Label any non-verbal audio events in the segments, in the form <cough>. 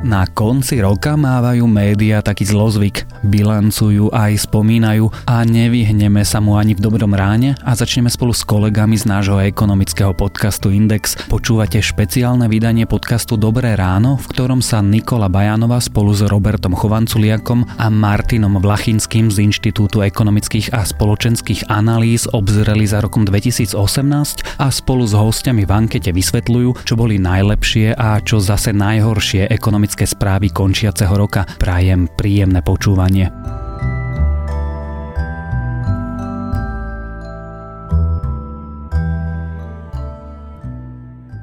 Na konci roka mávajú médiá taký zlozvyk. Bilancujú aj spomínajú a nevyhneme sa mu ani v dobrom ráne a začneme spolu s kolegami z nášho ekonomického podcastu Index. Počúvate špeciálne vydanie podcastu Dobré ráno, v ktorom sa Nikola Bajanova spolu s Robertom Chovanculiakom a Martinom Vlachinským z Inštitútu ekonomických a spoločenských analýz obzreli za rokom 2018 a spolu s hostiami v ankete vysvetľujú, čo boli najlepšie a čo zase najhoršie ekonomické ekonomické správy končiaceho roka. Prajem príjemné počúvanie.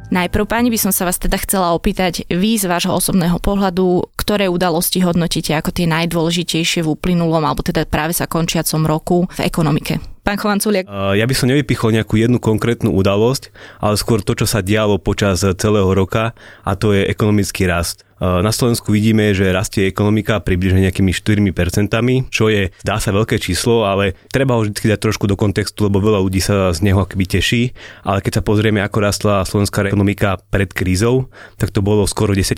Najprv, pani, by som sa vás teda chcela opýtať, vy z vášho osobného pohľadu, ktoré udalosti hodnotíte ako tie najdôležitejšie v uplynulom, alebo teda práve sa končiacom roku v ekonomike? Pán Chovanculiak. Ja by som nevypichol nejakú jednu konkrétnu udalosť, ale skôr to, čo sa dialo počas celého roka a to je ekonomický rast. Na Slovensku vidíme, že rastie ekonomika približne nejakými 4%, čo je, dá sa, veľké číslo, ale treba ho vždy dať trošku do kontextu, lebo veľa ľudí sa z neho akoby teší. Ale keď sa pozrieme, ako rastla slovenská ekonomika pred krízou, tak to bolo skoro 10%.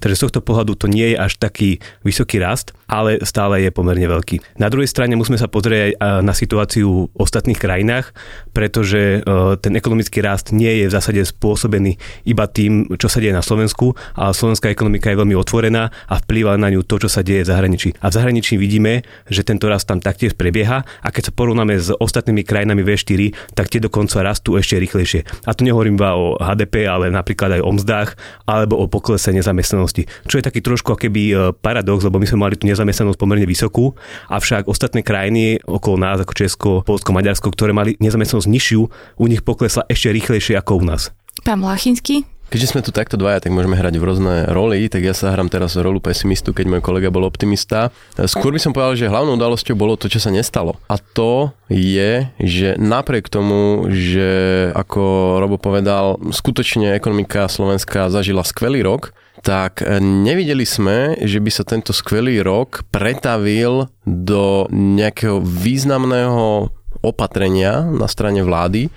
Takže z tohto pohľadu to nie je až taký vysoký rast, ale stále je pomerne veľký. Na druhej strane musíme sa pozrieť aj na situáciu v ostatných krajinách, pretože e, ten ekonomický rast nie je v zásade spôsobený iba tým, čo sa deje na Slovensku, ale slovenská ekonomika je veľmi otvorená a vplýva na ňu to, čo sa deje v zahraničí. A v zahraničí vidíme, že tento rast tam taktiež prebieha a keď sa porovnáme s ostatnými krajinami V4, tak tie dokonca rastú ešte rýchlejšie. A tu nehovorím iba o HDP, ale napríklad aj o mzdách alebo o poklese nezamestnanosti. Čo je taký trošku akéby e, paradox, lebo my sme mali tú nezamestnanosť pomerne vysokú, avšak ostatné krajiny okolo nás, ako Česko, Polsko, Maďarsko, ktoré mali nezamestnanosť nižšiu, u nich poklesla ešte rýchlejšie ako u nás. Pán Lachinský? Keďže sme tu takto dvaja, tak môžeme hrať v rôzne roli, tak ja sa hrám teraz rolu pesimistu, keď môj kolega bol optimista. Skôr by som povedal, že hlavnou udalosťou bolo to, čo sa nestalo. A to je, že napriek tomu, že ako Robo povedal, skutočne ekonomika Slovenska zažila skvelý rok, tak nevideli sme, že by sa tento skvelý rok pretavil do nejakého významného opatrenia na strane vlády,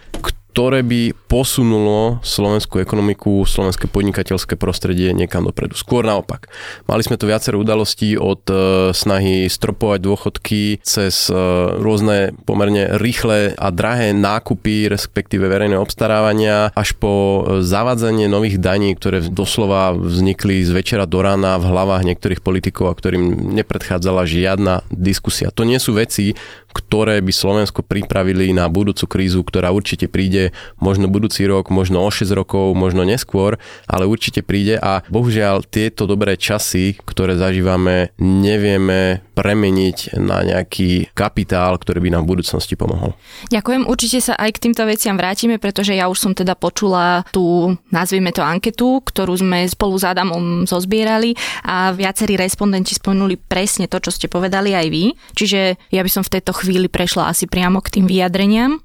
ktoré by posunulo slovenskú ekonomiku, slovenské podnikateľské prostredie niekam dopredu. Skôr naopak. Mali sme tu viacero udalostí od e, snahy stropovať dôchodky cez e, rôzne pomerne rýchle a drahé nákupy, respektíve verejné obstarávania, až po e, zavádzanie nových daní, ktoré doslova vznikli z večera do rána v hlavách niektorých politikov a ktorým nepredchádzala žiadna diskusia. To nie sú veci, ktoré by Slovensko pripravili na budúcu krízu, ktorá určite príde možno budúci rok, možno o 6 rokov, možno neskôr, ale určite príde. A bohužiaľ tieto dobré časy, ktoré zažívame, nevieme premeniť na nejaký kapitál, ktorý by nám v budúcnosti pomohol. Ďakujem, určite sa aj k týmto veciam vrátime, pretože ja už som teda počula tú, nazvieme to anketu, ktorú sme spolu s Adamom zozbierali a viacerí respondenti spomenuli presne to, čo ste povedali aj vy. Čiže ja by som v tejto chvíli prešla asi priamo k tým vyjadreniam.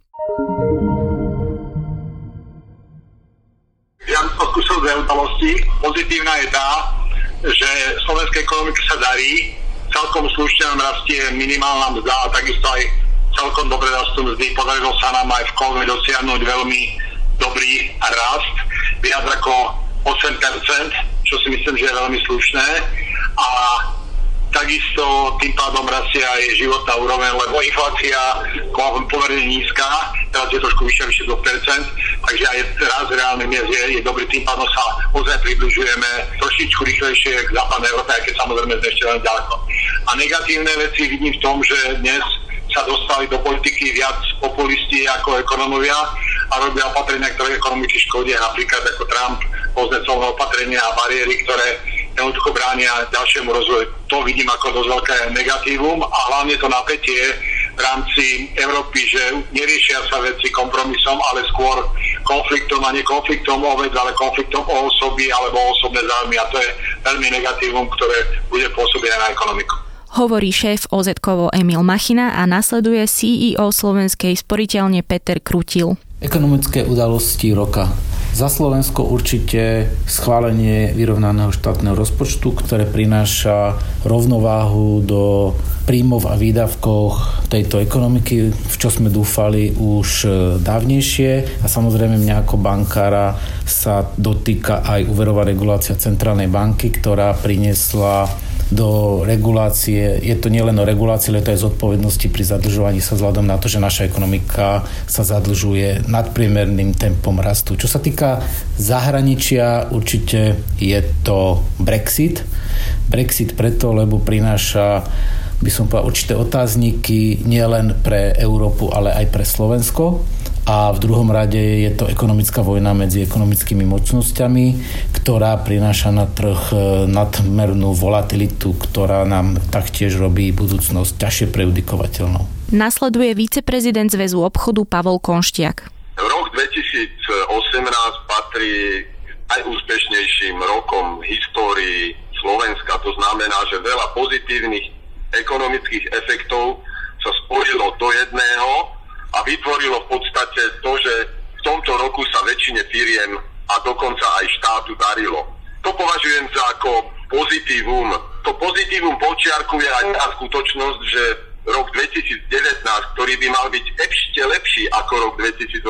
Ja som skúsil dve udalosti. Pozitívna je tá, že slovenskej ekonomike sa darí, celkom slušne nám rastie minimálna mzda a takisto aj celkom dobre rastú mzdy. Podarilo sa nám aj v kolme dosiahnuť veľmi dobrý rast, viac ako 8%, čo si myslím, že je veľmi slušné. A takisto tým pádom rastie aj životná úroveň, lebo inflácia pomerne nízka, teraz je trošku vyššia, vyššie 2%, takže aj raz reálny miest je, je dobrý, tým pádom sa ozaj približujeme trošičku rýchlejšie k západnej Európe, aj keď samozrejme sme ešte veľmi ďaleko. A negatívne veci vidím v tom, že dnes sa dostali do politiky viac populisti ako ekonomovia a robia opatrenia, ktoré ekonomiky škodia, napríklad ako Trump, rôzne opatrenia a bariéry, ktoré jednoducho bránia ďalšiemu rozvoju. To vidím ako dosť veľké negatívum a hlavne to napätie v rámci Európy, že neriešia sa veci kompromisom, ale skôr konfliktom a nie konfliktom o vec, ale konfliktom o osoby alebo o osobné záujmy a to je veľmi negatívum, ktoré bude pôsobiť aj na ekonomiku. Hovorí šéf oz Emil Machina a nasleduje CEO slovenskej sporiteľne Peter Krutil. Ekonomické udalosti roka Za Slovensko určite schválenie vyrovnaného štátneho rozpočtu, ktoré prináša rovnováhu do príjmov a výdavkoch tejto ekonomiky, v čo sme dúfali už e, dávnejšie. A samozrejme mňa ako bankára sa dotýka aj úverová regulácia Centrálnej banky, ktorá priniesla do regulácie. Je to nielen o regulácii, ale to aj zodpovednosti pri zadlžovaní sa vzhľadom na to, že naša ekonomika sa zadlžuje nadpriemerným tempom rastu. Čo sa týka zahraničia, určite je to Brexit. Brexit preto, lebo prináša by som povedal určité otázniky nielen pre Európu, ale aj pre Slovensko a v druhom rade je to ekonomická vojna medzi ekonomickými mocnosťami, ktorá prináša na trh e, nadmernú volatilitu, ktorá nám taktiež robí budúcnosť ťažšie prejudikovateľnou. Nasleduje viceprezident Zväzu obchodu Pavol Konštiak. Rok 2018 patrí najúspešnejším rokom v histórii Slovenska. To znamená, že veľa pozitívnych ekonomických efektov sa spojilo do jedného a vytvorilo v podstate to, že v tomto roku sa väčšine firiem a dokonca aj štátu darilo. To považujem za ako pozitívum. To pozitívum počiarkuje aj tá skutočnosť, že rok 2019, ktorý by mal byť ešte lepší ako rok 2018,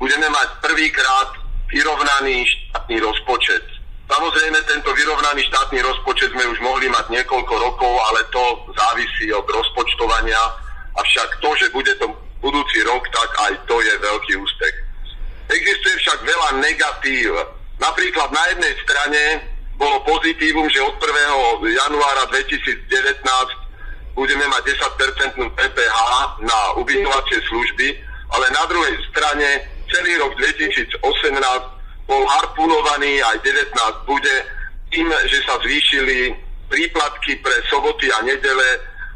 budeme mať prvýkrát vyrovnaný štátny rozpočet. Samozrejme, tento vyrovnaný štátny rozpočet sme už mohli mať niekoľko rokov, ale to závisí od rozpočtovania. Avšak to, že bude to budúci rok, tak aj to je veľký úspech. Existuje však veľa negatív. Napríklad na jednej strane bolo pozitívum, že od 1. januára 2019 budeme mať 10% PPH na ubytovacie služby, ale na druhej strane celý rok 2018 bol harpunovaný, aj 19 bude, tým, že sa zvýšili príplatky pre soboty a nedele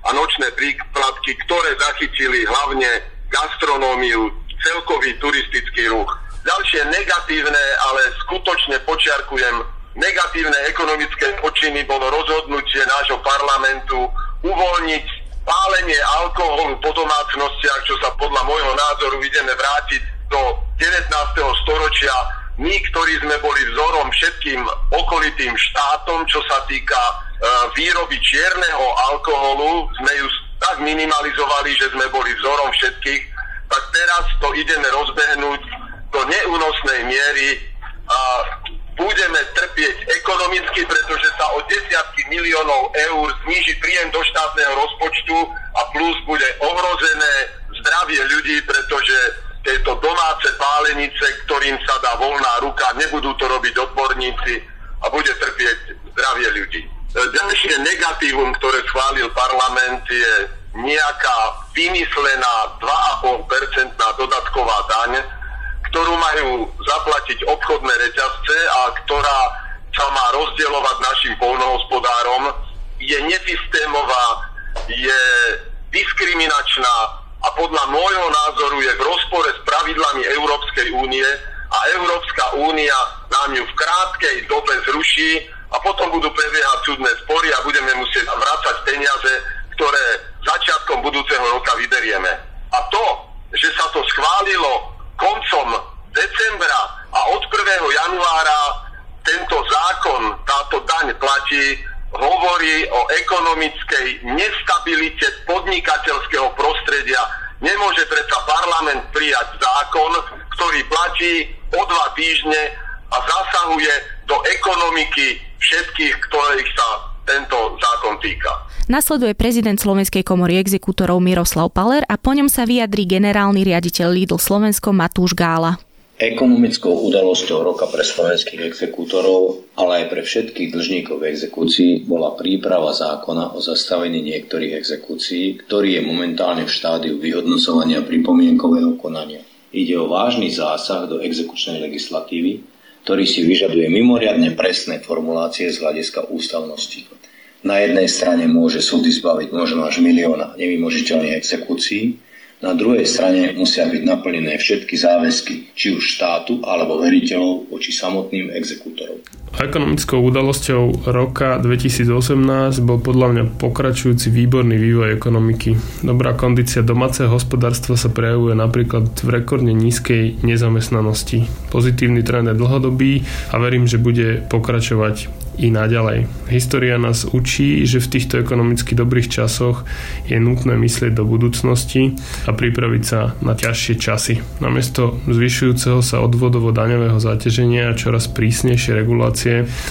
a nočné príplatky, ktoré zachytili hlavne gastronómiu, celkový turistický ruch. Ďalšie negatívne, ale skutočne počiarkujem, negatívne ekonomické počiny bolo rozhodnutie nášho parlamentu uvoľniť pálenie alkoholu po domácnostiach, čo sa podľa môjho názoru ideme vrátiť do 19. storočia. My, ktorí sme boli vzorom všetkým okolitým štátom, čo sa týka e, výroby čierneho alkoholu, sme ju tak minimalizovali, že sme boli vzorom všetkých, tak teraz to ideme rozbehnúť do neúnosnej miery a budeme trpieť ekonomicky, pretože sa o desiatky miliónov eur zníži príjem do štátneho rozpočtu a plus bude ohrozené zdravie ľudí, pretože tieto domáce pálenice, ktorým sa dá voľná ruka, nebudú to robiť odborníci a bude trpieť zdravie ľudí. Ďalšie negatívum, ktoré schválil parlament, je nejaká vymyslená 2,5% dodatková daň, ktorú majú zaplatiť obchodné reťazce a ktorá sa má rozdielovať našim polnohospodárom, je nesystémová, je diskriminačná a podľa môjho názoru je v rozpore s pravidlami Európskej únie a Európska únia nám ju v krátkej dobe zruší a potom budú prebiehať súdne spory a budeme musieť vrácať peniaze, ktoré začiatkom budúceho roka vyberieme. A to, že sa to schválilo koncom decembra a od 1. januára tento zákon, táto daň platí, hovorí o ekonomickej nestabilite podnikateľského prostredia. Nemôže predsa parlament prijať zákon, ktorý platí o dva týždne a zasahuje do ekonomiky všetkých, ktorých sa tento zákon týka. Nasleduje prezident Slovenskej komory exekútorov Miroslav Paler a po ňom sa vyjadrí generálny riaditeľ Lidl Slovensko Matúš Gála. Ekonomickou udalosťou roka pre slovenských exekútorov, ale aj pre všetkých dlžníkov v exekúcii bola príprava zákona o zastavení niektorých exekúcií, ktorý je momentálne v štádiu vyhodnocovania pripomienkového konania. Ide o vážny zásah do exekučnej legislatívy, ktorý si vyžaduje mimoriadne presné formulácie z hľadiska ústavnosti. Na jednej strane môže súdy zbaviť možno až milióna nevymožiteľných exekúcií, na druhej strane musia byť naplnené všetky záväzky, či už štátu alebo veriteľov voči samotným exekútorom. Ekonomickou udalosťou roka 2018 bol podľa mňa pokračujúci výborný vývoj ekonomiky. Dobrá kondícia domáceho hospodárstva sa prejavuje napríklad v rekordne nízkej nezamestnanosti. Pozitívny trend je dlhodobý a verím, že bude pokračovať i naďalej. História nás učí, že v týchto ekonomicky dobrých časoch je nutné myslieť do budúcnosti a pripraviť sa na ťažšie časy. Namiesto zvyšujúceho sa odvodovo daňového zaťaženia a čoraz prísnejšie regulácie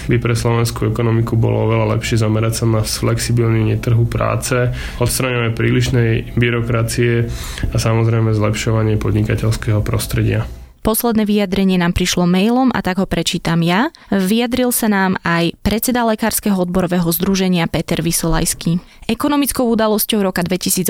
by pre slovenskú ekonomiku bolo oveľa lepšie zamerať sa na flexibilnenie trhu práce, odstraňovanie prílišnej byrokracie a samozrejme zlepšovanie podnikateľského prostredia. Posledné vyjadrenie nám prišlo mailom a tak ho prečítam ja. Vyjadril sa nám aj predseda Lekárskeho odborového združenia Peter Vysolajský. Ekonomickou udalosťou roka 2018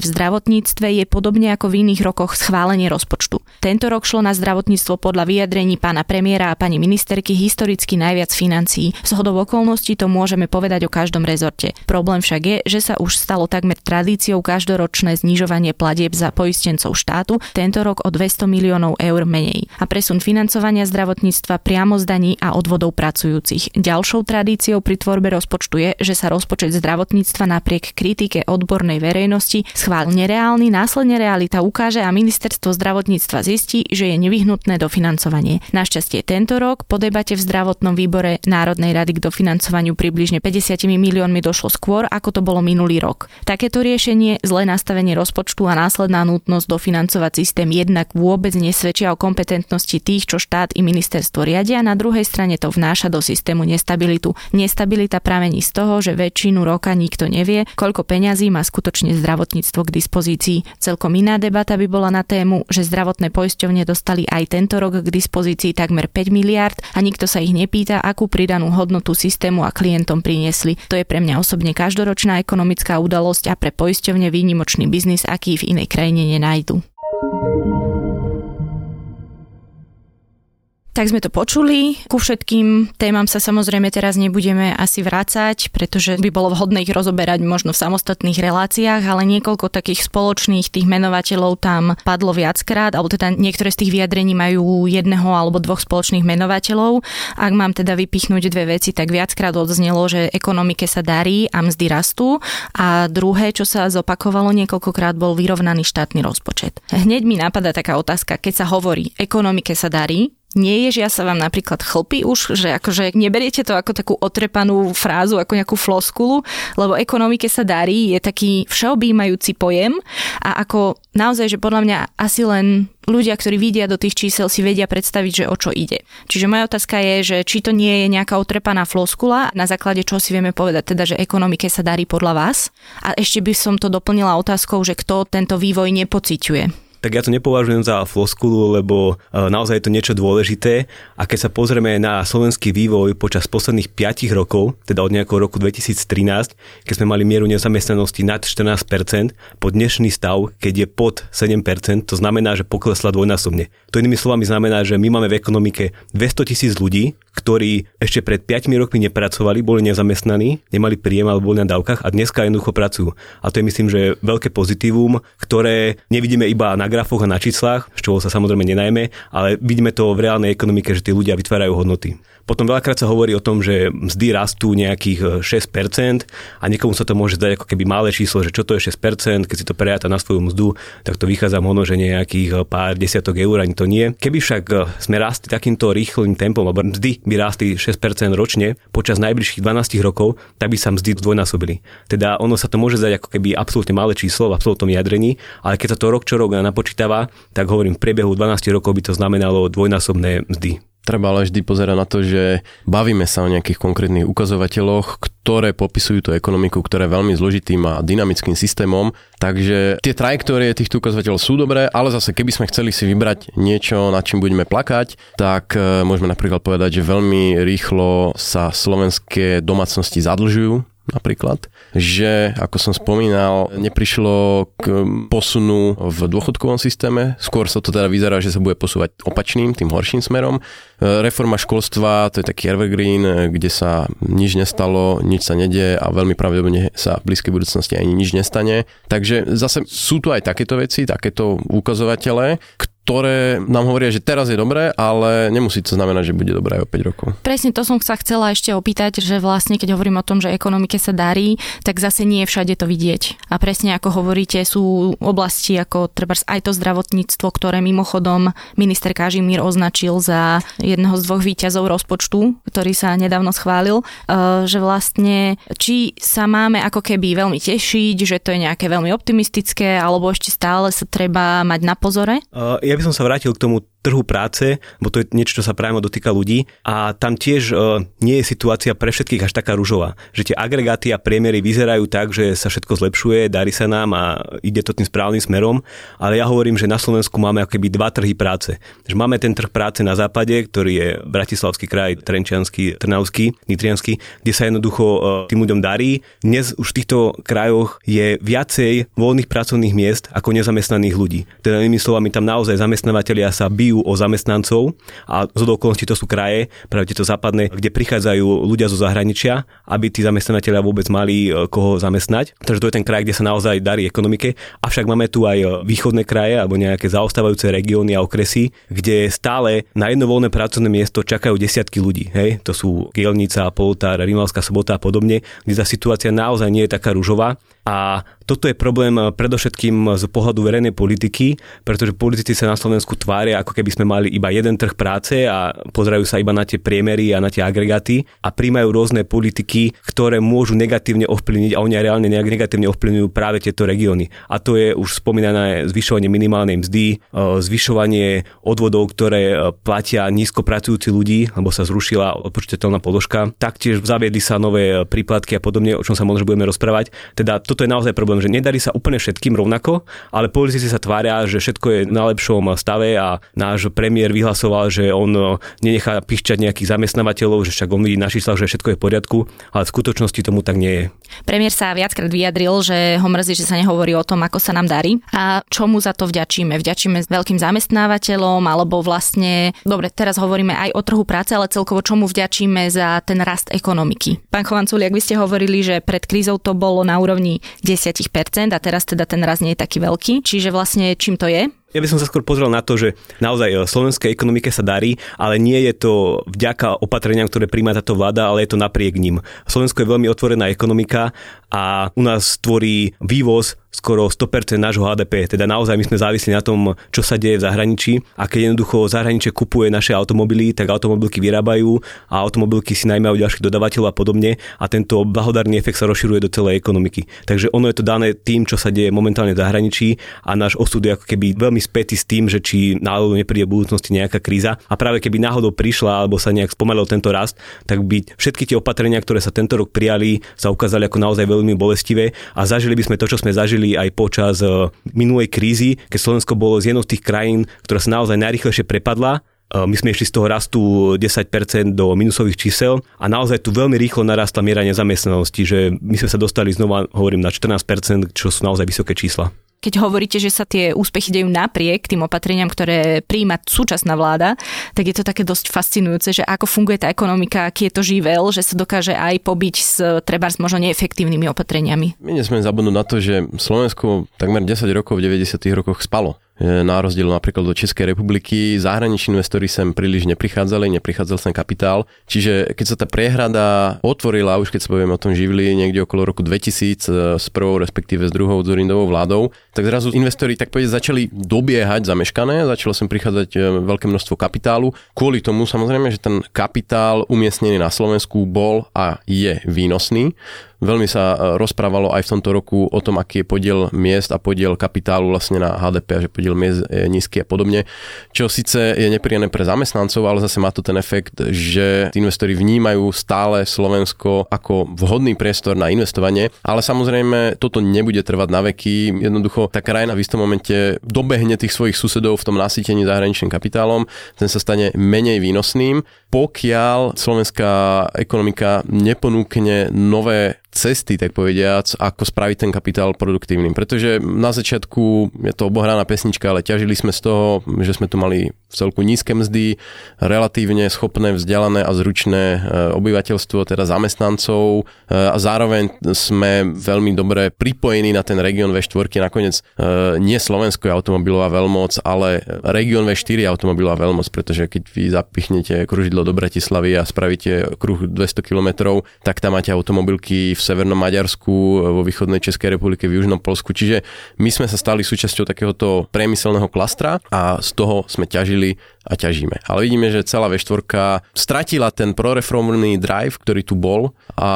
v zdravotníctve je podobne ako v iných rokoch schválenie rozpočtu. Tento rok šlo na zdravotníctvo podľa vyjadrení pána premiéra a pani ministerky historicky najviac financií. Z hodov okolností to môžeme povedať o každom rezorte. Problém však je, že sa už stalo takmer tradíciou každoročné znižovanie platieb za poistencov štátu, tento rok o 200 miliónov eur menej a presun financovania zdravotníctva priamo z daní a odvodov pracujúcich. Ďalšou tradíciou pri tvorbe rozpočtu je, že sa rozpočet zdravotníctva napriek kritike odbornej verejnosti schvál nereálny, následne realita ukáže a ministerstvo zdravotníctva zistí, že je nevyhnutné dofinancovanie. Našťastie tento rok po debate v zdravotnom výbore Národnej rady k dofinancovaniu približne 50 miliónmi došlo skôr, ako to bolo minulý rok. Takéto riešenie, zlé nastavenie rozpočtu a následná nutnosť dofinancovať systém jednak vôbec nesvedčia o kompetentnosti tých, čo štát i ministerstvo riadia, na druhej strane to vnáša do systému nestabilitu. Nestabilita pramení z toho, že väčšinu roka nikto nevie, koľko peňazí má skutočne zdravotníctvo k dispozícii. Celkom iná debata by bola na tému, že zdravotné poisťovne dostali aj tento rok k dispozícii takmer 5 miliard a nikto sa ich nepýta, akú pridanú hodnotu systému a klientom priniesli. To je pre mňa osobne každoročná ekonomická udalosť a pre poisťovne výnimočný biznis, aký v inej krajine nenajdu. Tak sme to počuli. Ku všetkým témam sa samozrejme teraz nebudeme asi vrácať, pretože by bolo vhodné ich rozoberať možno v samostatných reláciách, ale niekoľko takých spoločných tých menovateľov tam padlo viackrát, alebo teda niektoré z tých vyjadrení majú jedného alebo dvoch spoločných menovateľov. Ak mám teda vypichnúť dve veci, tak viackrát odznelo, že ekonomike sa darí a mzdy rastú a druhé, čo sa zopakovalo niekoľkokrát, bol vyrovnaný štátny rozpočet. Hneď mi napadá taká otázka, keď sa hovorí, ekonomike sa darí, Neježia sa vám napríklad chlpy už, že akože neberiete to ako takú otrepanú frázu, ako nejakú floskulu, lebo ekonomike sa darí, je taký všeobjímajúci pojem a ako naozaj, že podľa mňa asi len ľudia, ktorí vidia do tých čísel, si vedia predstaviť, že o čo ide. Čiže moja otázka je, že či to nie je nejaká otrepaná floskula, na základe čoho si vieme povedať, teda, že ekonomike sa darí podľa vás. A ešte by som to doplnila otázkou, že kto tento vývoj nepociťuje tak ja to nepovažujem za floskulu, lebo e, naozaj je to niečo dôležité. A keď sa pozrieme na slovenský vývoj počas posledných 5 rokov, teda od nejakého roku 2013, keď sme mali mieru nezamestnanosti nad 14%, po dnešný stav, keď je pod 7%, to znamená, že poklesla dvojnásobne. To inými slovami znamená, že my máme v ekonomike 200 tisíc ľudí, ktorí ešte pred 5 rokmi nepracovali, boli nezamestnaní, nemali príjem alebo boli na dávkach a dneska jednoducho pracujú. A to je myslím, že veľké pozitívum, ktoré nevidíme iba na grafoch a na číslach, z čoho sa samozrejme nenajme, ale vidíme to v reálnej ekonomike, že tí ľudia vytvárajú hodnoty. Potom veľakrát sa hovorí o tom, že mzdy rastú nejakých 6% e, a niekomu sa to môže zdať ako keby malé číslo, že čo to je 6%, keď si to prejáta na svoju mzdu, tak to vychádza možno, že nejakých e, pár desiatok eur, ani to nie. Keby však e, sme rastli takýmto rýchlým tempom, alebo mzdy by rástli 6% ročne počas najbližších 12 rokov, tak by sa mzdy dvojnásobili. Teda ono sa to môže zdať ako keby absolútne malé číslo v absolútnom jadrení, ale keď sa to rok čo rok napočítava, tak hovorím, v priebehu 12 rokov by to znamenalo dvojnásobné mzdy. Treba ale vždy pozerať na to, že bavíme sa o nejakých konkrétnych ukazovateľoch, ktoré popisujú tú ekonomiku, ktorá je veľmi zložitým a dynamickým systémom. Takže tie trajektórie týchto ukazovateľov sú dobré, ale zase keby sme chceli si vybrať niečo, nad čím budeme plakať, tak e, môžeme napríklad povedať, že veľmi rýchlo sa slovenské domácnosti zadlžujú napríklad, že ako som spomínal, neprišlo k posunu v dôchodkovom systéme, skôr sa to teda vyzerá, že sa bude posúvať opačným, tým horším smerom. Reforma školstva, to je taký evergreen, kde sa nič nestalo, nič sa nedie a veľmi pravdepodobne sa v blízkej budúcnosti ani nič nestane. Takže zase sú tu aj takéto veci, takéto ukazovatele, nám hovoria, že teraz je dobré, ale nemusí to znamenať, že bude dobré aj o 5 rokov. Presne to som sa chcela ešte opýtať, že vlastne keď hovorím o tom, že ekonomike sa darí, tak zase nie všade to vidieť. A presne ako hovoríte, sú oblasti ako treba aj to zdravotníctvo, ktoré mimochodom minister Kažimír označil za jedného z dvoch výťazov rozpočtu, ktorý sa nedávno schválil, e, že vlastne či sa máme ako keby veľmi tešiť, že to je nejaké veľmi optimistické, alebo ešte stále sa treba mať na pozore? Uh, ja by som sa vrátil k tomu trhu práce, bo to je niečo, čo sa priamo dotýka ľudí a tam tiež uh, nie je situácia pre všetkých až taká ružová. Že tie agregáty a priemery vyzerajú tak, že sa všetko zlepšuje, darí sa nám a ide to tým správnym smerom, ale ja hovorím, že na Slovensku máme akoby dva trhy práce. Že máme ten trh práce na západe, ktorý je Bratislavský kraj, Trenčiansky, Trnavský, Nitriansky, kde sa jednoducho uh, tým ľuďom darí. Dnes už v týchto krajoch je viacej voľných pracovných miest ako nezamestnaných ľudí. Teda inými slovami, tam naozaj zamestnávateľia sa bijú o zamestnancov a z okolností to sú kraje, práve tieto západné, kde prichádzajú ľudia zo zahraničia, aby tí zamestnávateľia vôbec mali e, koho zamestnať. Takže to je ten kraj, kde sa naozaj darí ekonomike. Avšak máme tu aj e, východné kraje alebo nejaké zaostávajúce regióny a okresy, kde stále na jedno voľné pracovné miesto čakajú desiatky ľudí. Hej? To sú Kielnica, Poltár, Rimavská sobota a podobne, kde tá situácia naozaj nie je taká rúžová a toto je problém eh, predovšetkým z pohľadu verejnej politiky, pretože politici sa na Slovensku tvária, ako keby sme mali iba jeden trh práce a pozerajú sa iba na tie priemery a na tie agregáty a príjmajú rôzne politiky, ktoré môžu negatívne ovplyvniť a oni reálne negatívne ovplyvňujú práve tieto regióny. A to je už spomínané zvyšovanie minimálnej mzdy, eh, zvyšovanie odvodov, ktoré eh, platia nízko pracujúci ľudí, lebo sa zrušila odpočteteľná položka. Taktiež zaviedli sa nové príplatky a podobne, o čom sa možno budeme rozprávať. Teda to toto je naozaj problém, že nedarí sa úplne všetkým rovnako, ale politici sa tvária, že všetko je na lepšom stave a náš premiér vyhlasoval, že on e, nenechá pišťať nejakých zamestnávateľov, že však on vidí na číslach, že všetko je v poriadku, ale v skutočnosti tomu tak nie je. Premiér sa viackrát vyjadril, že ho mrzí, že sa nehovorí o tom, ako sa nám darí a čomu za to vďačíme. Vďačíme veľkým zamestnávateľom alebo vlastne, dobre, teraz hovoríme aj o trhu práce, ale celkovo čomu vďačíme za ten rast ekonomiky. Pán Chovanculi, ak vy ste hovorili, že pred krízou to bolo na úrovni 10% a teraz teda ten raz nie je taký veľký. Čiže vlastne čím to je? Ja by som sa skôr pozrel na to, že naozaj e, slovenskej ekonomike sa darí, ale nie je to vďaka opatreniam, ktoré príjma táto vláda, ale je to napriek ním. Slovensko je veľmi otvorená ekonomika a u nás tvorí vývoz skoro 100% nášho HDP. Teda naozaj my sme závislí na tom, čo sa deje v zahraničí. A keď jednoducho zahraničie kupuje naše automobily, tak automobilky vyrábajú a automobilky si najmajú ďalších dodávateľov a podobne. A tento blahodárny efekt sa rozširuje do celej ekonomiky. Takže ono je to dané tým, čo sa deje momentálne v zahraničí. A náš osud je ako keby veľmi spätý s tým, že či náhodou nepríde v budúcnosti nejaká kríza. A práve keby náhodou prišla alebo sa nejak spomalil tento rast, tak by všetky tie opatrenia, ktoré sa tento rok prijali, sa ukázali ako naozaj veľmi bolestivé. A zažili by sme to, čo sme zažili aj počas e, minulej krízy, keď Slovensko bolo z jednou z tých krajín, ktorá sa naozaj najrychlejšie prepadla. E, my sme išli z toho rastu 10% do minusových čísel a naozaj tu veľmi rýchlo narastla miera nezamestnanosti, že my sme sa dostali znova, hovorím, na 14%, čo sú naozaj vysoké čísla keď hovoríte, že sa tie úspechy dejú napriek tým opatreniam, ktoré príjma súčasná vláda, tak je to také dosť fascinujúce, že ako funguje tá ekonomika, aký je to živel, že sa dokáže aj pobiť s treba možno neefektívnymi opatreniami. My nesmieme zabudnúť na to, že Slovensko takmer 10 rokov v 90. rokoch spalo na rozdiel napríklad do Českej republiky. Zahraniční investori sem príliš neprichádzali, neprichádzal sem kapitál. Čiže keď sa tá priehrada otvorila, už keď sa poviem o tom živili niekde okolo roku 2000 e, s prvou, respektíve s druhou Zorindovou vládou, tak zrazu investori tak povedať začali dobiehať zameškané, začalo sem prichádzať e, veľké množstvo kapitálu. Kvôli tomu samozrejme, že ten kapitál umiestnený na Slovensku bol a je výnosný. Veľmi sa e, rozprávalo aj v tomto roku o tom, aký je podiel miest a podiel kapitálu vlastne na HDP a že podiel miest je nízky a podobne. Čo síce je nepríjemné pre zamestnancov, ale zase má to ten efekt, že investori vnímajú stále Slovensko ako vhodný priestor na investovanie, ale samozrejme toto nebude trvať na veky. Jednoducho tá krajina v istom momente dobehne tých svojich susedov v tom nasýtení zahraničným kapitálom, ten sa stane menej výnosným, pokiaľ slovenská ekonomika neponúkne nové cesty, tak povediac, ako spraviť ten kapitál produktívnym. Pretože na začiatku je to obohraná pesnička, ale ťažili sme z toho, že sme tu mali v celku nízke mzdy, relatívne schopné, vzdelané a zručné e, obyvateľstvo, teda zamestnancov e, a zároveň sme veľmi dobre pripojení na ten región V4. Nakoniec e, nie Slovensko je automobilová veľmoc, ale región V4 je automobilová veľmoc, pretože keď vy zapichnete kružidlo do Bratislavy a spravíte kruh 200 km, tak tam máte automobilky v severnom Maďarsku, vo východnej Českej republike, v južnom Polsku. Čiže my sme sa stali súčasťou takéhoto priemyselného klastra a z toho sme ťažili a ťažíme. Ale vidíme, že celá V4 stratila ten proreformný drive, ktorý tu bol a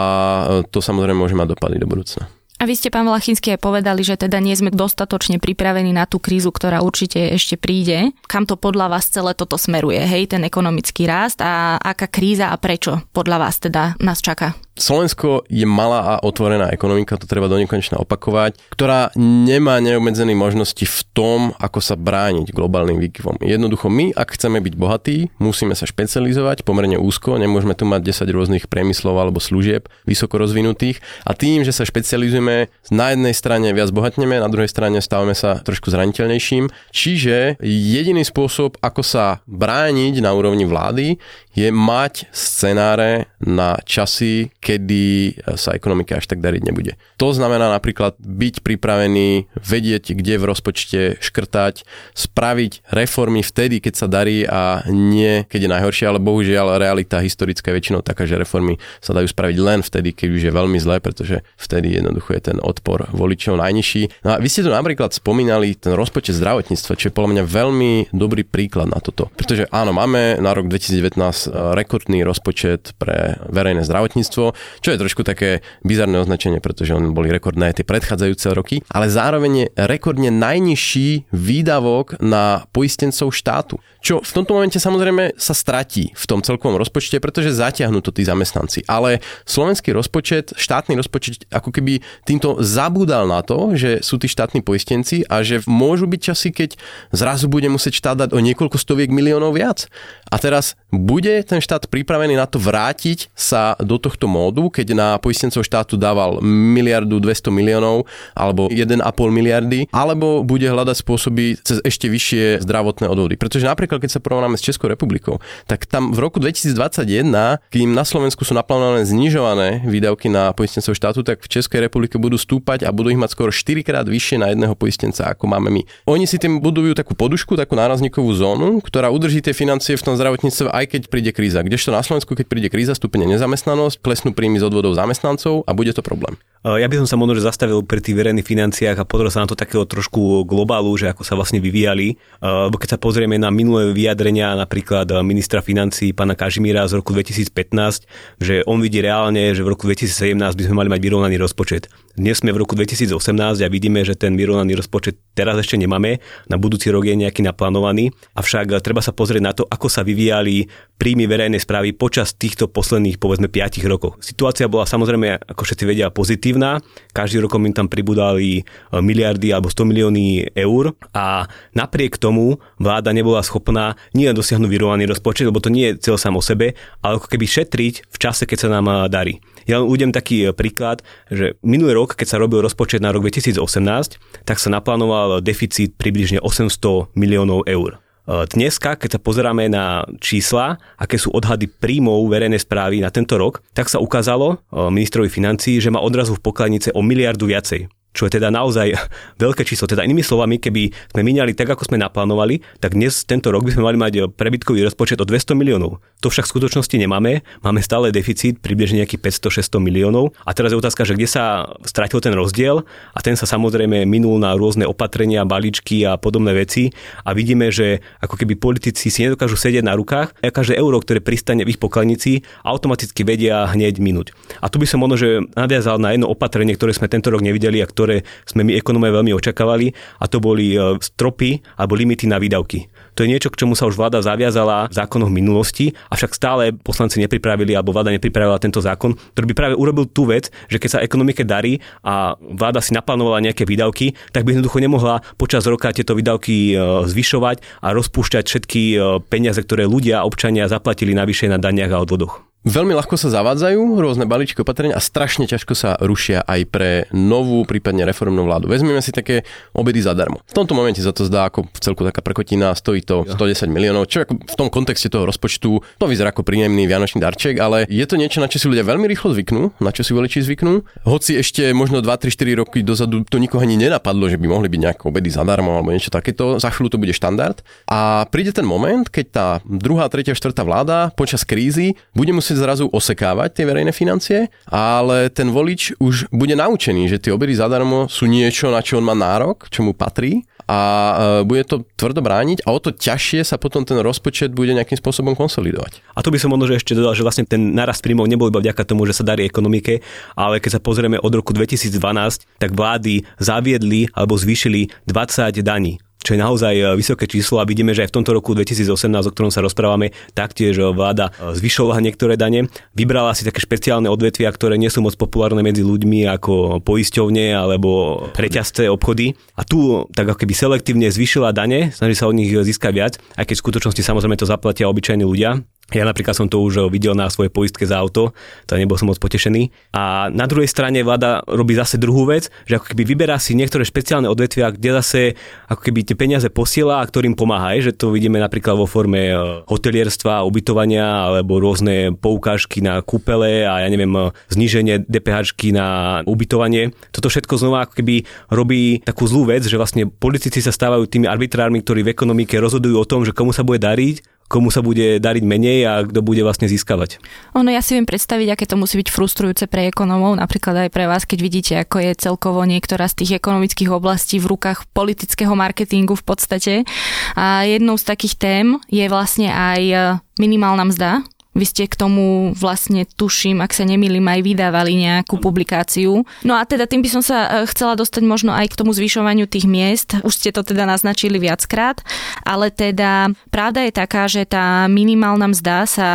to samozrejme môže mať dopady do budúcna. A vy ste, pán Vlachinský, aj povedali, že teda nie sme dostatočne pripravení na tú krízu, ktorá určite ešte príde. Kam to podľa vás celé toto smeruje, hej, ten ekonomický rast a aká kríza a prečo podľa vás teda nás čaká? Slovensko je malá a otvorená ekonomika, to treba do opakovať, ktorá nemá neobmedzené možnosti v tom, ako sa brániť globálnym výkyvom. Jednoducho my, ak chceme byť bohatí, musíme sa špecializovať pomerne úzko, nemôžeme tu mať 10 rôznych priemyslov alebo služieb vysoko rozvinutých a tým, že sa špecializujeme, na jednej strane viac bohatneme, na druhej strane stávame sa trošku zraniteľnejším. Čiže jediný spôsob, ako sa brániť na úrovni vlády, je mať scenáre na časy, kedy sa ekonomika až tak dariť nebude. To znamená napríklad byť pripravený, vedieť, kde v rozpočte škrtať, spraviť reformy vtedy, keď sa darí a nie, keď je najhoršie, ale bohužiaľ realita historická je väčšinou taká, že reformy sa dajú spraviť len vtedy, keď už je veľmi zlé, pretože vtedy jednoducho je ten odpor voličov najnižší. No a vy ste tu napríklad spomínali ten rozpočet zdravotníctva, čo je podľa mňa veľmi dobrý príklad na toto. Pretože áno, máme na rok 2019 rekordný rozpočet pre verejné zdravotníctvo, čo je trošku také bizarné označenie, pretože on boli rekordné tie predchádzajúce roky, ale zároveň je rekordne najnižší výdavok na poistencov štátu. Čo v tomto momente samozrejme sa stratí v tom celkovom rozpočte, pretože zatiahnu to tí zamestnanci. Ale slovenský rozpočet, štátny rozpočet ako keby týmto zabúdal na to, že sú tí štátni poistenci a že môžu byť časy, keď zrazu bude musieť štát dať o niekoľko stoviek miliónov viac. A teraz bude ten štát pripravený na to vrátiť sa do tohto módu, keď na poistencov štátu dával miliardu 200 miliónov alebo 1,5 miliardy, alebo bude hľadať spôsoby cez ešte vyššie zdravotné odvody. Pretože napríklad keď sa porovnáme s Českou republikou, tak tam v roku 2021, kým na Slovensku sú naplánované znižované výdavky na poistencov štátu, tak v Českej republike budú stúpať a budú ich mať skoro 4 krát vyššie na jedného poistenca, ako máme my. Oni si tým budujú takú podušku, takú nárazníkovú zónu, ktorá udrží tie financie v tom zdravotníctve, aj keď príde kríza. Kdežto na Slovensku, keď príde kríza, stupne nezamestnanosť, klesnú príjmy z odvodov zamestnancov a bude to problém. Ja by som sa možno zastavil pri tých verejných financiách a pozrel sa na to takého trošku globálu, že ako sa vlastne vyvíjali. Lebo keď sa pozrieme na minulé vyjadrenia napríklad ministra financí pána Kažimíra z roku 2015, že on vidí reálne, že v roku 2017 by sme mali mať vyrovnaný rozpočet. Dnes sme v roku 2018 a vidíme, že ten vyrovnaný rozpočet teraz ešte nemáme, na budúci rok je nejaký naplánovaný, avšak treba sa pozrieť na to, ako sa vyvíjali príjmy verejnej správy počas týchto posledných povedzme 5 rokov. Situácia bola samozrejme, ako všetci vedia, pozitívna. Každý rok im tam pribudali e, miliardy alebo 100 milióny eur a napriek tomu vláda nebola schopná nie dosiahnuť vyrovnaný rozpočet, lebo to nie je cel sám o sebe, ale ako keby šetriť v čase, keď sa nám e, darí. Ja len ujdem taký e, príklad, že minulý rok, keď sa robil rozpočet na rok 2018, tak sa naplánoval deficit približne 800 miliónov eur. E, dneska, keď sa pozeráme na čísla, aké sú odhady príjmov verejnej správy na tento rok, tak sa ukázalo e, ministrovi financí, že má odrazu v pokladnice o miliardu viacej čo je teda naozaj <laughs> veľké číslo. Teda inými slovami, keby sme minali tak, ako sme naplánovali, tak dnes tento rok by sme mali mať prebytkový rozpočet o 200 miliónov. To však v skutočnosti nemáme. Máme stále deficit približne nejakých 500-600 miliónov. A teraz je otázka, že kde sa stratil ten rozdiel a ten sa samozrejme minul na rôzne opatrenia, balíčky a podobné veci. A vidíme, že ako keby politici si nedokážu sedieť na rukách a každé euro, ktoré pristane v ich pokladnici, automaticky vedia hneď minúť. A tu by som možno, že nadviazal na jedno opatrenie, ktoré sme tento rok nevideli a ktoré sme my ekonómie veľmi očakávali a to boli e, stropy alebo limity na výdavky. To je niečo, k čomu sa už vláda zaviazala v zákonoch minulosti, avšak stále poslanci nepripravili alebo vláda nepripravila tento zákon, ktorý by práve urobil tú vec, že keď sa ekonomike darí a vláda si naplánovala nejaké výdavky, tak by jednoducho nemohla počas roka tieto výdavky e, zvyšovať a rozpúšťať všetky e, peniaze, ktoré ľudia občania zaplatili navyše na daniach a odvodoch. Veľmi ľahko sa zavádzajú rôzne balíčky opatrenia a strašne ťažko sa rušia aj pre novú, prípadne reformnú vládu. Vezmeme si také obedy zadarmo. V tomto momente za to zdá ako v celku taká prekotina, stojí to 110 miliónov, čo ako v tom kontexte toho rozpočtu to vyzerá ako príjemný vianočný darček, ale je to niečo, na čo si ľudia veľmi rýchlo zvyknú, na čo si voliči zvyknú. Hoci ešte možno 2, 3, 4 roky dozadu to nikoho ani nenapadlo, že by mohli byť nejaké obedy zadarmo alebo niečo takéto, za chvíľu to bude štandard. A príde ten moment, keď tá druhá, tretia, štvrtá vláda počas krízy bude musieť musieť zrazu osekávať tie verejné financie, ale ten volič už bude naučený, že tie obedy zadarmo sú niečo, na čo on má nárok, čo mu patrí a e, bude to tvrdo brániť a o to ťažšie sa potom ten rozpočet bude nejakým spôsobom konsolidovať. A tu by som možno ešte dodal, že vlastne ten narast príjmov nebol iba vďaka tomu, že sa darí ekonomike, ale keď sa pozrieme od roku 2012, tak vlády zaviedli alebo zvýšili 20 daní čo je naozaj e, vysoké číslo a vidíme, že aj v tomto roku 2018, o ktorom sa rozprávame, taktiež e, vláda e, zvyšovala niektoré dane, vybrala si také špeciálne odvetvia, ktoré nie sú moc populárne medzi ľuďmi ako poisťovne alebo preťazce obchody. A tu tak ako keby selektívne zvyšila dane, snaží sa od nich získať viac, aj keď v skutočnosti samozrejme to zaplatia obyčajní ľudia, ja napríklad som to už videl na svojej poistke za auto, to nebol som moc potešený. A na druhej strane vláda robí zase druhú vec, že ako keby vyberá si niektoré špeciálne odvetvia, kde zase ako keby tie peniaze posiela a ktorým pomáha, že to vidíme napríklad vo forme e, hotelierstva, ubytovania alebo rôzne poukážky na kúpele a ja neviem, e, zníženie DPH na ubytovanie. Toto všetko znova ako keby robí takú zlú vec, že vlastne politici sa stávajú tými arbitrármi, ktorí v ekonomike rozhodujú o tom, že komu sa bude dariť komu sa bude dariť menej a kto bude vlastne získavať. Ono, ja si viem predstaviť, aké to musí byť frustrujúce pre ekonomov, napríklad aj pre vás, keď vidíte, ako je celkovo niektorá z tých ekonomických oblastí v rukách politického marketingu v podstate. A jednou z takých tém je vlastne aj minimálna mzda, vy ste k tomu vlastne, tuším, ak sa nemýlim, aj vydávali nejakú publikáciu. No a teda tým by som sa e, chcela dostať možno aj k tomu zvyšovaniu tých miest. Už ste to teda naznačili viackrát, ale teda pravda je taká, že tá minimálna mzda sa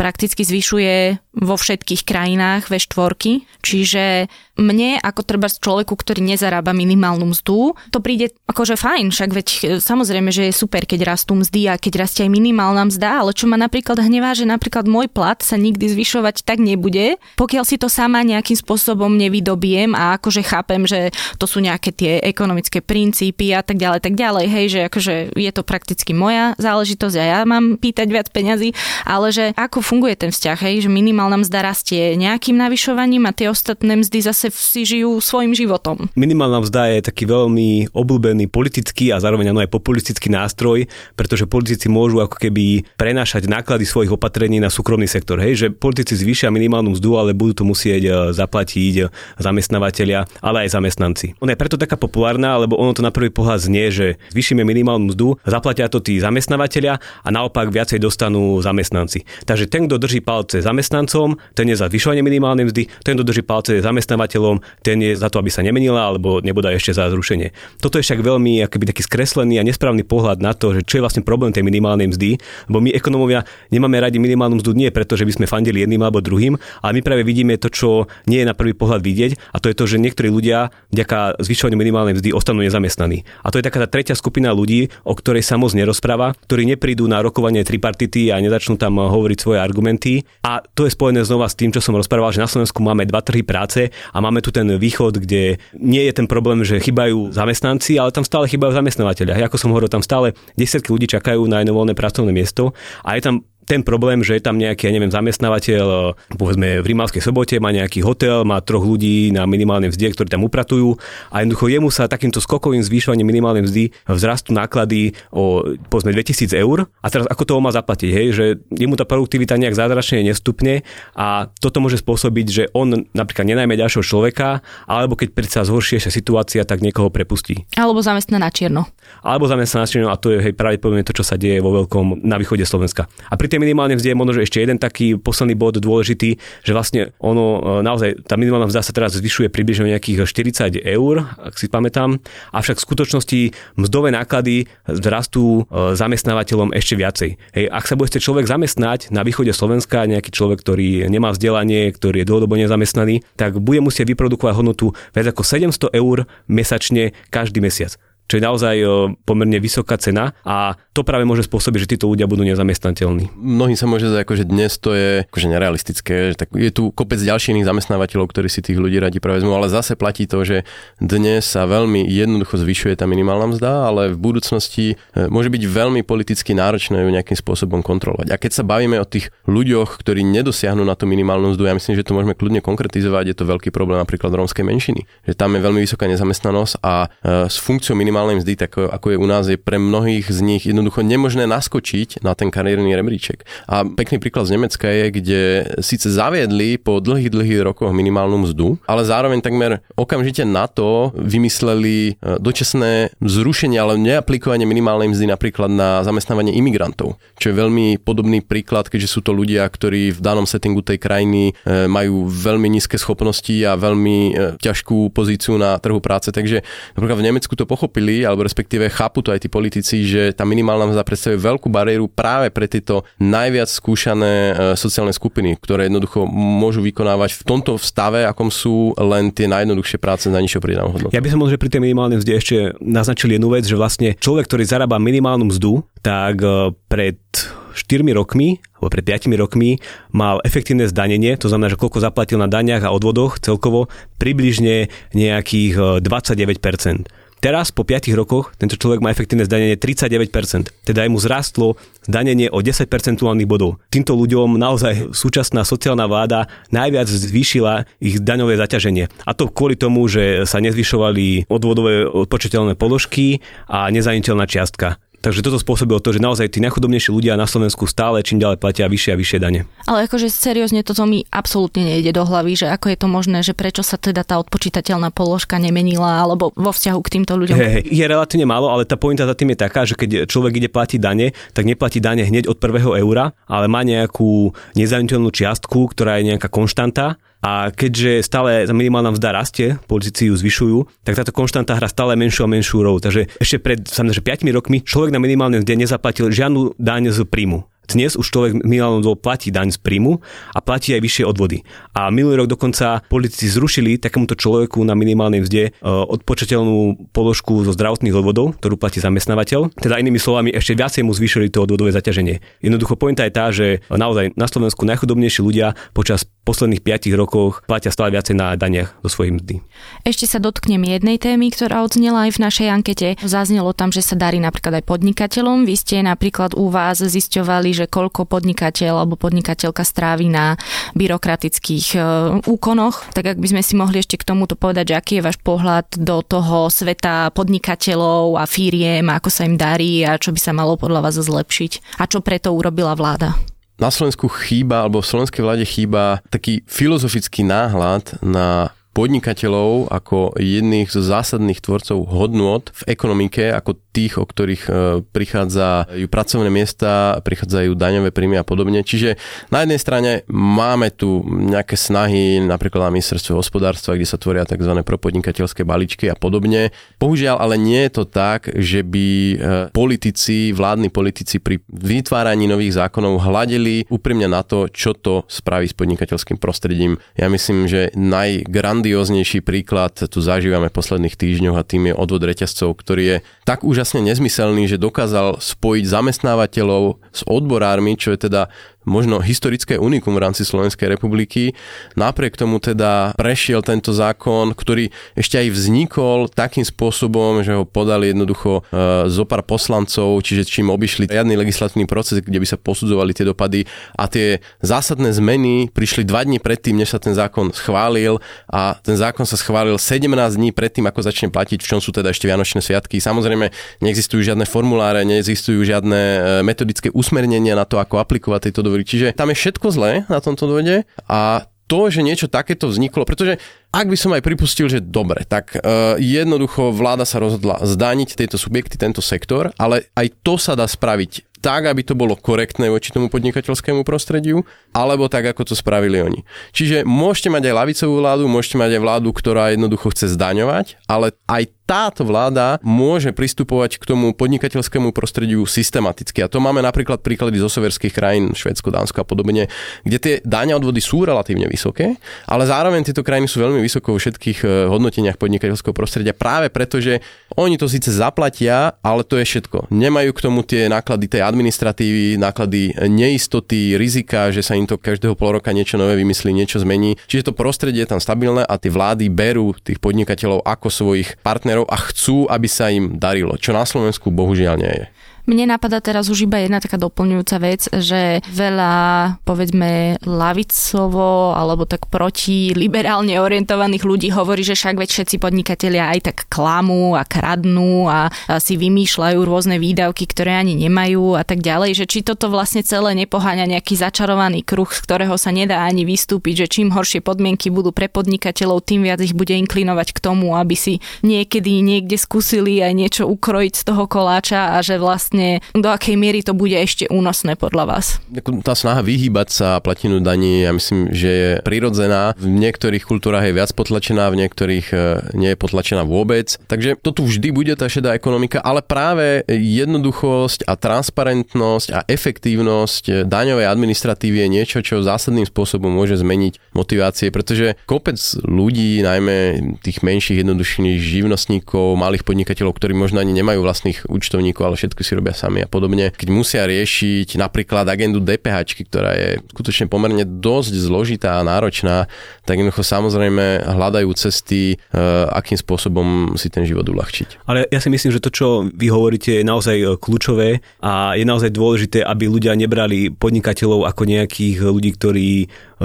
prakticky zvyšuje vo všetkých krajinách ve štvorky. Čiže mne, ako treba človeku, ktorý nezarába minimálnu mzdu, to príde akože fajn, však veď e, samozrejme, že je super, keď rastú mzdy a keď rastie aj minimálna mzda, ale čo ma napríklad hnevá, že napríklad môj plat sa nikdy zvyšovať tak nebude, pokiaľ si to sama nejakým spôsobom nevydobiem a akože chápem, že to sú nejaké tie ekonomické princípy a tak ďalej, tak ďalej, hej, že akože je to prakticky moja záležitosť a ja mám pýtať viac peňazí, ale že ako funguje ten vzťah, hej, že minimálna mzda rastie nejakým navyšovaním a tie ostatné mzdy zase si žijú svojim životom. Minimálna mzda je taký veľmi obľúbený politický a zároveň aj populistický nástroj, pretože politici môžu ako keby prenášať náklady svojich opatrení na súkromný sektor. Hej, že politici zvýšia minimálnu mzdu, ale budú to musieť e, zaplatiť zamestnávateľia, ale aj zamestnanci. Ona je preto taká populárna, lebo ono to na prvý pohľad znie, že zvýšime minimálnu mzdu, zaplatia to tí zamestnávateľia a naopak viacej dostanú zamestnanci. Takže ten, kto drží palce zamestnancom, ten je za zvyšovanie minimálnej mzdy, ten, kto drží palce zamestnávateľom, ten je za to, aby sa nemenila, alebo nebude ešte za zrušenie. Toto je však veľmi akoby taký skreslený a nesprávny pohľad na to, že čo je vlastne problém tej minimálnej mzdy, lebo my ekonomovia nemáme radi minimálnu mzdu nie preto, že by sme fandili jedným alebo druhým, ale my práve vidíme to, čo nie je na prvý pohľad vidieť, a to je to, že niektorí ľudia vďaka zvyšovaniu minimálnej mzdy ostanú nezamestnaní. A to je taká tá tretia skupina ľudí, o ktorej sa moc nerozpráva, ktorí neprídu na rokovanie tripartity a nezačnú tam hovoriť svoje argumenty. A to je spojené znova s tým, čo som rozprával, že na Slovensku máme dva trhy práce a máme tu ten východ, kde nie je ten problém, že chýbajú zamestnanci, ale tam stále chýbajú zamestnávateľia. Ako som hovoril, tam stále desiatky ľudí čakajú na jedno voľné pracovné miesto a je tam ten problém, že je tam nejaký, ja neviem, zamestnávateľ, eh, povedzme v Rimavskej sobote, má nejaký hotel, má troch ľudí na minimálnej mzde, ktorí tam upratujú a jednoducho jemu sa takýmto skokovým zvýšovaním minimálnej mzdy vzrastú náklady o povedzme 2000 eur a teraz ako to má zaplatiť, hej, že jemu tá produktivita nejak zázračne nestupne a toto môže spôsobiť, že on napríklad nenajme ďalšieho človeka, alebo keď predsa zhoršie sa situácia, tak niekoho prepustí. Alebo zamestná na čierno. Alebo zamestná na čierno a to je hej, pravdepodobne to, čo sa deje vo veľkom na východe Slovenska. A pri tej minimálne mzde je možno ešte jeden taký posledný bod dôležitý, že vlastne ono e, naozaj, tá minimálna mzda sa teraz zvyšuje približne nejakých 40 eur, ak si pamätám, avšak v skutočnosti mzdové náklady zrastú e, zamestnávateľom ešte viacej. Hej, ak sa bude človek zamestnať na východe Slovenska, nejaký človek, ktorý nemá vzdelanie, ktorý je dlhodobo nezamestnaný, tak bude musieť vyprodukovať hodnotu viac ako 700 eur mesačne každý mesiac čo je naozaj pomerne vysoká cena a to práve môže spôsobiť, že títo ľudia budú nezamestnateľní. Mnohým sa môže zdať, že dnes to je akože nerealistické, že tak je tu kopec ďalších iných zamestnávateľov, ktorí si tých ľudí radi prevezmú, ale zase platí to, že dnes sa veľmi jednoducho zvyšuje tá minimálna mzda, ale v budúcnosti e, môže byť veľmi politicky náročné ju nejakým spôsobom kontrolovať. A keď sa bavíme o tých ľuďoch, ktorí nedosiahnu na tú minimálnu mzdu, ja myslím, že to môžeme kľudne konkretizovať, je to veľký problém napríklad rómskej menšiny, že tam je veľmi vysoká nezamestnanosť a e, s funkciou minimálnej mzdy, tak ako je u nás, je pre mnohých z nich jednoducho nemožné naskočiť na ten kariérny rebríček. A pekný príklad z Nemecka je, kde síce zaviedli po dlhých, dlhých rokoch minimálnu mzdu, ale zároveň takmer okamžite na to vymysleli e, dočasné zrušenie, ale neaplikovanie minimálnej mzdy napríklad na zamestnávanie imigrantov, čo je veľmi podobný príklad, keďže sú to ľudia, ktorí v danom settingu tej krajiny e, majú veľmi nízke schopnosti a veľmi e, ťažkú pozíciu na trhu práce. Takže napríklad v Nemecku to pochopili, alebo respektíve chápu to aj tí politici, že tá minimálna mzda predstavuje veľkú bariéru práve pre tieto najviac skúšané sociálne skupiny, ktoré jednoducho môžu vykonávať v tomto stave, akom sú len tie najjednoduchšie práce na nižšou pridanou hodnotou. Ja by som možno pri tej minimálnej mzde ešte naznačil jednu vec, že vlastne človek, ktorý zarába minimálnu mzdu, tak e, pred 4 rokmi alebo pred 5 rokmi mal efektívne zdanenie, to znamená, že koľko zaplatil na daniach a odvodoch celkovo, približne nejakých 29%. Teraz po 5 rokoch tento človek má efektívne zdanenie 39%, teda mu zrastlo zdanenie o 10 percentuálnych bodov. Týmto ľuďom naozaj súčasná sociálna vláda najviac zvýšila ich daňové zaťaženie. A to kvôli tomu, že sa nezvyšovali odvodové odpočiteľné položky a nezaniteľná čiastka. Takže toto spôsobilo to, že naozaj tí najchudobnejší ľudia na Slovensku stále čím ďalej platia vyššie a vyššie dane. Ale akože seriózne toto mi absolútne nejde do hlavy, že ako je to možné, že prečo sa teda tá odpočítateľná položka nemenila alebo vo vzťahu k týmto ľuďom. Hey, je relatívne málo, ale tá pointa za tým je taká, že keď človek ide platiť dane, tak neplatí dane hneď od prvého eura, ale má nejakú nezaniteľnú čiastku, ktorá je nejaká konštanta a keďže stále minimálna mzda rastie, politici ju zvyšujú, tak táto konštanta hrá stále menšiu a menšiu rolu. Takže ešte pred že 5 rokmi človek na minimálnej mzde nezaplatil žiadnu daň z príjmu. Dnes už človek minimálnu mzdou platí daň z príjmu a platí aj vyššie odvody. A minulý rok dokonca politici zrušili takémuto človeku na minimálnej mzde e, odpočateľnú položku zo zdravotných odvodov, ktorú platí zamestnávateľ. Teda inými slovami, ešte viacej mu zvýšili to odvodové zaťaženie. Jednoducho pointa je tá, že naozaj na Slovensku najchudobnejší ľudia počas posledných 5 rokoch platia stále viacej na daniach do svojich mzdy. Ešte sa dotknem jednej témy, ktorá odznela aj v našej ankete. Zaznelo tam, že sa darí napríklad aj podnikateľom. Vy ste napríklad u vás zisťovali, že koľko podnikateľ alebo podnikateľka strávi na byrokratických e, úkonoch. Tak ak by sme si mohli ešte k tomuto povedať, že aký je váš pohľad do toho sveta podnikateľov a firiem, ako sa im darí a čo by sa malo podľa vás zlepšiť a čo preto urobila vláda? Na Slovensku chýba, alebo v slovenskej vláde chýba taký filozofický náhľad na podnikateľov ako jedných zo zásadných tvorcov hodnôt v ekonomike, ako tých, o ktorých e, prichádzajú pracovné miesta, prichádzajú daňové príjmy a podobne. Čiže na jednej strane máme tu nejaké snahy, napríklad na ministerstve hospodárstva, kde sa tvoria tzv. propodnikateľské balíčky a podobne. Bohužiaľ, ale nie je to tak, že by e, politici, vládni politici pri vytváraní nových zákonov hľadeli úprimne na to, čo to spraví s podnikateľským prostredím. Ja myslím, že najgrandióznejší príklad tu zažívame v posledných týždňoch a tým je odvod reťazcov, ktorý je tak úžasne nezmyselný, že dokázal spojiť zamestnávateľov s odborármi, čo je teda možno historické unikum v rámci Slovenskej republiky. Napriek tomu teda prešiel tento zákon, ktorý ešte aj vznikol takým spôsobom, že ho podali jednoducho e, zo pár poslancov, čiže čím obišli riadny legislatívny proces, kde by sa posudzovali tie dopady a tie zásadné zmeny prišli dva dní predtým, než sa ten zákon schválil a ten zákon sa schválil 17 dní predtým, ako začne platiť, v čom sú teda ešte Vianočné sviatky. Samozrejme, neexistujú žiadne formuláre, neexistujú žiadne e, metodické usmernenia na to, ako aplikovať tieto dohody. Čiže tam je všetko zlé na tomto dôvode a to, že niečo takéto vzniklo, pretože ak by som aj pripustil, že dobre, tak uh, jednoducho vláda sa rozhodla zdániť tieto subjekty, tento sektor, ale aj to sa dá spraviť tak, aby to bolo korektné voči tomu podnikateľskému prostrediu, alebo tak, ako to spravili oni. Čiže môžete mať aj lavicovú vládu, môžete mať aj vládu, ktorá jednoducho chce zdaňovať, ale aj táto vláda môže pristupovať k tomu podnikateľskému prostrediu systematicky. A to máme napríklad príklady zo severských krajín, Švedsko, Dánsko a podobne, kde tie dáňa odvody sú relatívne vysoké, ale zároveň tieto krajiny sú veľmi vysoko vo všetkých eh, hodnoteniach podnikateľského prostredia práve preto, že oni to síce zaplatia, ale to je všetko. Nemajú k tomu tie náklady tej administratívy, náklady neistoty, rizika, že sa im to každého pol roka niečo nové vymyslí, niečo zmení. Čiže to prostredie je tam stabilné a tie vlády berú tých podnikateľov ako svojich partnerov a chcú, aby sa im darilo, čo na Slovensku bohužiaľ nie je. Mne napadá teraz už iba jedna taká doplňujúca vec, že veľa, povedzme, lavicovo alebo tak proti liberálne orientovaných ľudí hovorí, že však veď všetci podnikatelia aj tak klamú a kradnú a, si vymýšľajú rôzne výdavky, ktoré ani nemajú a tak ďalej, že či toto vlastne celé nepoháňa nejaký začarovaný kruh, z ktorého sa nedá ani vystúpiť, že čím horšie podmienky budú pre podnikateľov, tým viac ich bude inklinovať k tomu, aby si niekedy niekde skúsili aj niečo ukrojiť z toho koláča a že vlastne vlastne do akej miery to bude ešte únosné podľa vás? Tá snaha vyhýbať sa platinu daní, ja myslím, že je prirodzená. V niektorých kultúrach je viac potlačená, v niektorých e, nie je potlačená vôbec. Takže to tu vždy bude tá šedá ekonomika, ale práve jednoduchosť a transparentnosť a efektívnosť daňovej administratívy je niečo, čo zásadným spôsobom môže zmeniť motivácie, pretože kopec ľudí, najmä tých menších jednoduchých živnostníkov, malých podnikateľov, ktorí možno ani nemajú vlastných účtovníkov, ale všetko si robia sami a podobne. Keď musia riešiť napríklad agendu DPH, ktorá je skutočne pomerne dosť zložitá a náročná, tak jednoducho samozrejme hľadajú cesty, e, akým spôsobom si ten život uľahčiť. Ale ja si myslím, že to, čo vy hovoríte, je naozaj e, kľúčové a je naozaj dôležité, aby ľudia nebrali podnikateľov ako nejakých ľudí, ktorí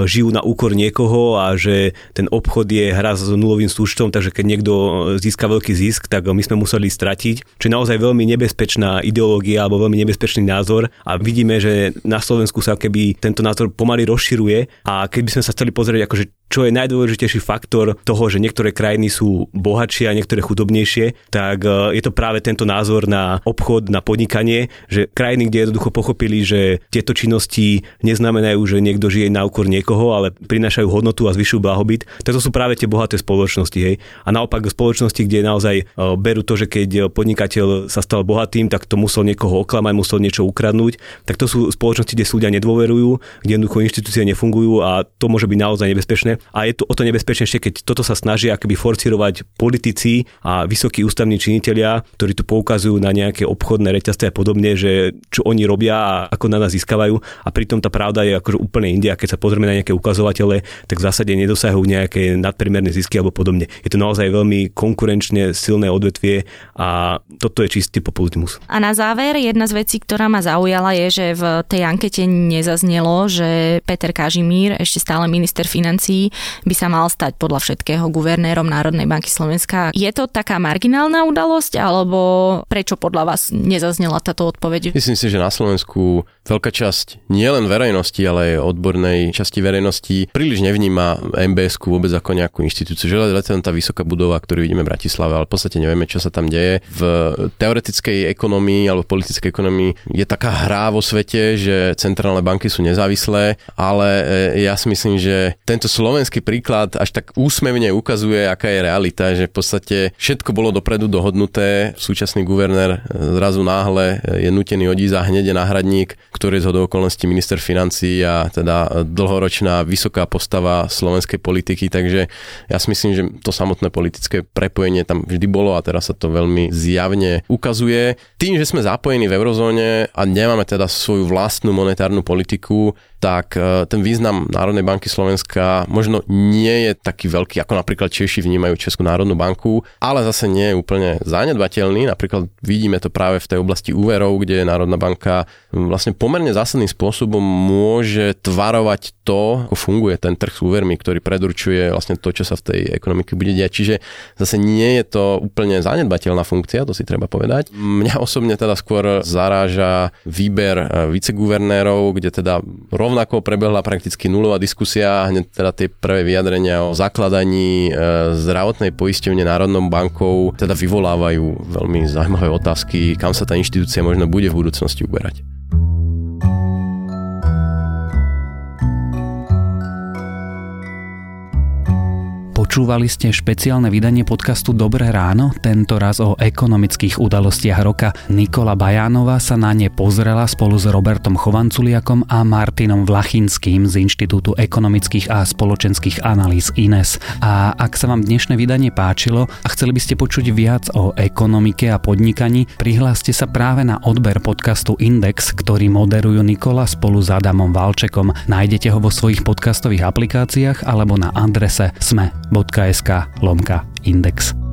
žijú na úkor niekoho a že ten obchod je hra s nulovým súčtom, takže keď niekto získa veľký zisk, tak my sme museli stratiť, čo je naozaj veľmi nebezpečná ideológia alebo veľmi nebezpečný názor a vidíme, že na Slovensku sa keby tento názor pomaly rozširuje a keby sme sa chceli pozrieť akože čo je najdôležitejší faktor toho, že niektoré krajiny sú bohatšie a niektoré chudobnejšie, tak e, je to práve tento názor na obchod, na podnikanie, že krajiny, kde jednoducho pochopili, že tieto činnosti neznamenajú, že niekto žije na úkor niekoho, ale prinášajú hodnotu a zvyšujú blahobyt, tak to sú práve tie bohaté spoločnosti. Hej. A naopak spoločnosti, kde naozaj e, berú to, že keď podnikateľ sa stal bohatým, tak to musel niekoho oklamať, musel niečo ukradnúť, tak to sú spoločnosti, kde ľudia nedôverujú, kde jednoducho inštitúcie nefungujú a to môže byť naozaj nebezpečné a je to o to nebezpečnejšie, keď toto sa snažia akoby forcirovať politici a vysokí ústavní činitelia, ktorí tu poukazujú na nejaké obchodné reťazce a podobne, že čo oni robia a ako na nás získavajú a pritom tá pravda je akože úplne inde a keď sa pozrieme na nejaké ukazovatele, tak v zásade nedosahujú nejaké nadprimerné zisky alebo podobne. Je to naozaj veľmi konkurenčne silné odvetvie a toto je čistý populizmus. A na záver jedna z vecí, ktorá ma zaujala je, že v tej ankete nezaznelo, že Peter Kažimír, ešte stále minister by sa mal stať podľa všetkého guvernérom Národnej banky Slovenska. Je to taká marginálna udalosť, alebo prečo podľa vás nezaznela táto odpoveď? Myslím si, že na Slovensku veľká časť nielen verejnosti, ale aj odbornej časti verejnosti príliš nevníma mbs vôbec ako nejakú inštitúciu. Že len tá vysoká budova, ktorú vidíme v Bratislave, ale v podstate nevieme, čo sa tam deje. V teoretickej ekonomii alebo politickej ekonomii je taká hra vo svete, že centrálne banky sú nezávislé, ale e, ja si myslím, že tento slovenský príklad až tak úsmevne ukazuje, aká je realita, že v podstate všetko bolo dopredu dohodnuté. Súčasný guvernér zrazu náhle je nutený odísť a hneď je náhradník, ktorý je z okolností minister financí a teda dlhoročná vysoká postava slovenskej politiky, takže ja si myslím, že to samotné politické prepojenie tam vždy bolo a teraz sa to veľmi zjavne ukazuje. Tým, že sme zapojení v eurozóne a nemáme teda svoju vlastnú monetárnu politiku, tak e, ten význam Národnej banky Slovenska možno nie je taký veľký, ako napríklad Češi vnímajú Českú národnú banku, ale zase nie je úplne zanedbateľný. Napríklad vidíme to práve v tej oblasti úverov, kde Národná banka vlastne pomerne zásadným spôsobom môže tvarovať to, ako funguje ten trh s úvermi, ktorý predurčuje vlastne to, čo sa v tej ekonomike bude diať. Čiže zase nie je to úplne zanedbateľná funkcia, to si treba povedať. Mňa osobne teda skôr zaráža výber e, viceguvernérov, kde teda rovnako prebehla prakticky nulová diskusia a hneď teda tie prvé vyjadrenia o zakladaní e, zdravotnej poisťovne Národnou bankou teda vyvolávajú veľmi zaujímavé otázky, kam sa tá inštitúcia možno bude v budúcnosti uberať. Počúvali ste špeciálne vydanie podcastu Dobré ráno, tento raz o ekonomických udalostiach roka. Nikola Bajánova sa na ne pozrela spolu s Robertom Chovanculiakom a Martinom Vlachinským z Inštitútu ekonomických a spoločenských analýz INES. A ak sa vám dnešné vydanie páčilo a chceli by ste počuť viac o ekonomike a podnikaní, prihláste sa práve na odber podcastu Index, ktorý moderujú Nikola spolu s Adamom Valčekom. Nájdete ho vo svojich podcastových aplikáciách alebo na adrese sme.sk lomka index.